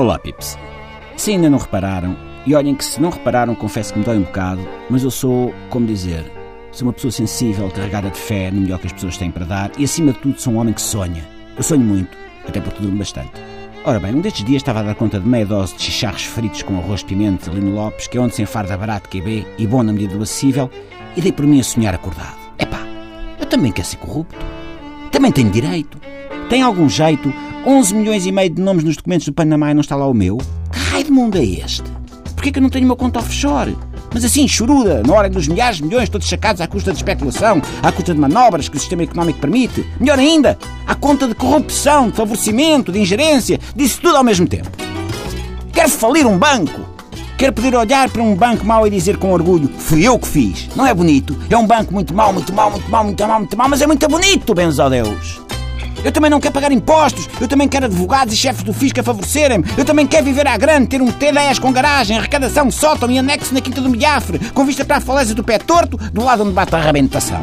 Olá, Pips. Se ainda não repararam, e olhem que se não repararam, confesso que me dói um bocado, mas eu sou, como dizer, sou uma pessoa sensível, carregada de fé no melhor que as pessoas têm para dar e, acima de tudo, sou um homem que sonha. Eu sonho muito, até porque durmo bastante. Ora bem, um destes dias estava a dar conta de meia dose de chicharros fritos com arroz de pimenta ali no Lopes, que é onde se enfarda barato, QB e bom na medida do acessível, e dei por mim a sonhar acordado. Epá, eu também quero ser corrupto. Também tenho direito. Tem algum jeito 11 milhões e meio de nomes nos documentos do Panamá e não está lá o meu? Que raio de mundo é este? Porquê que eu não tenho o meu conta offshore? Mas assim, choruda, na hora dos milhares de milhões todos sacados à custa de especulação, à custa de manobras que o sistema económico permite. Melhor ainda, à conta de corrupção, de favorecimento, de ingerência, disso tudo ao mesmo tempo. Quero falir um banco. Quero poder olhar para um banco mau e dizer com orgulho: fui eu que fiz. Não é bonito? É um banco muito mau, muito mau, muito mau, muito mau, muito mau, mas é muito bonito, benzo a Deus. Eu também não quero pagar impostos. Eu também quero advogados e chefes do fisco a favorecerem-me. Eu também quero viver à grande, ter um T10 com garagem, arrecadação, sótão e anexo na Quinta do Milhafre, com vista para a falésia do pé torto, do lado onde bate a arrebentação.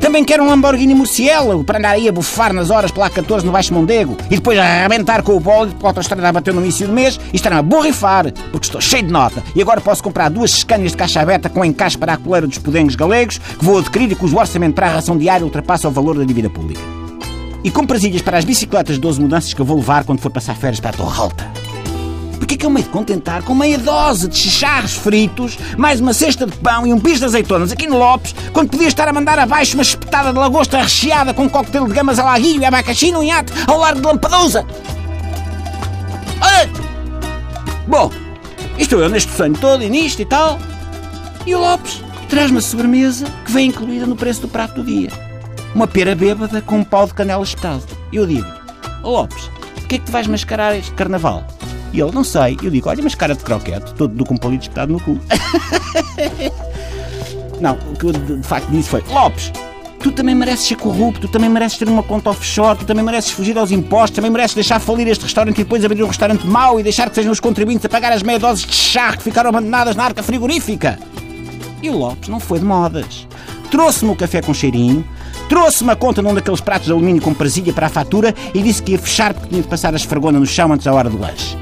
Também quero um Lamborghini Murciélago para andar aí a bufar nas horas pela A14 no Baixo Mondego e depois arrebentar com o bolo pela autostrada a bater no início do mês e estar a borrifar, porque estou cheio de nota e agora posso comprar duas escânias de caixa aberta com encaixe para a coleira dos podengos galegos que vou adquirir e cujo orçamento para a ração diária ultrapassa o valor da dívida pública e com prasilhas para as bicicletas de 12 mudanças que eu vou levar quando for passar férias para a Torre Alta. Porquê que eu me de contentar com meia dose de chicharros fritos, mais uma cesta de pão e um bicho de azeitonas aqui no Lopes, quando podia estar a mandar abaixo uma espetada de lagosta recheada com um coquetel de gamas alaguilho e abacaxi no iate ao largo de Lampadusa? Olha! Bom, estou eu neste sonho todo e nisto e tal. E o Lopes traz-me a sobremesa que vem incluída no preço do prato do dia uma pera bêbada com um pau de canela espetado. Eu digo Lopes, o que é que tu vais mascarar este carnaval? E ele, não sei. Eu digo, olha, mascara de croquete, todo do com palito espetado no cu. não, o que eu de facto disse foi, Lopes, tu também mereces ser corrupto, tu também mereces ter uma conta offshore, tu também mereces fugir aos impostos, também mereces deixar falir este restaurante e depois abrir um restaurante mau e deixar que sejam os contribuintes a pagar as meia doses de charro que ficaram abandonadas na arca frigorífica. E o Lopes não foi de modas. Trouxe-me o café com cheirinho, Trouxe uma conta num daqueles pratos de alumínio com presilha para a fatura e disse que ia fechar porque tinha de passar a esfregona no chão antes da hora do lanche.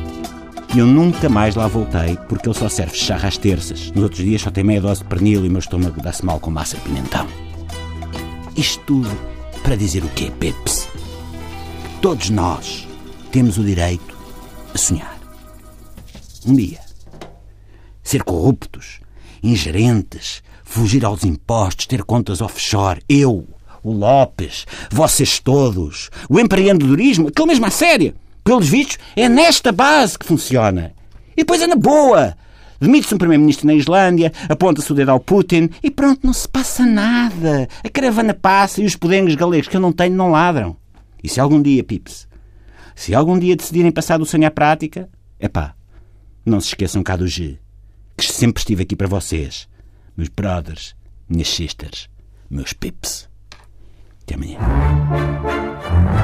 E eu nunca mais lá voltei porque ele só serve charra às terças. Nos outros dias só tem meia dose de pernil e o meu estômago dá-se mal com massa de pimentão. Isto tudo para dizer o quê, Pips? Todos nós temos o direito a sonhar. Um dia. Ser corruptos, ingerentes, fugir aos impostos, ter contas offshore. Eu, o Lopes, vocês todos, o empreendedorismo, aquele mesmo a sério. Pelos vistos, é nesta base que funciona. E depois é na boa. Demite-se um primeiro-ministro na Islândia, aponta-se o dedo ao Putin e pronto, não se passa nada. A caravana passa e os podengos galegos que eu não tenho não ladram. E se algum dia, Pips, se algum dia decidirem passar do sonho à prática, é pá, não se esqueçam cá do G, que sempre estive aqui para vocês, meus brothers, minhas sisters, meus pips. Germany.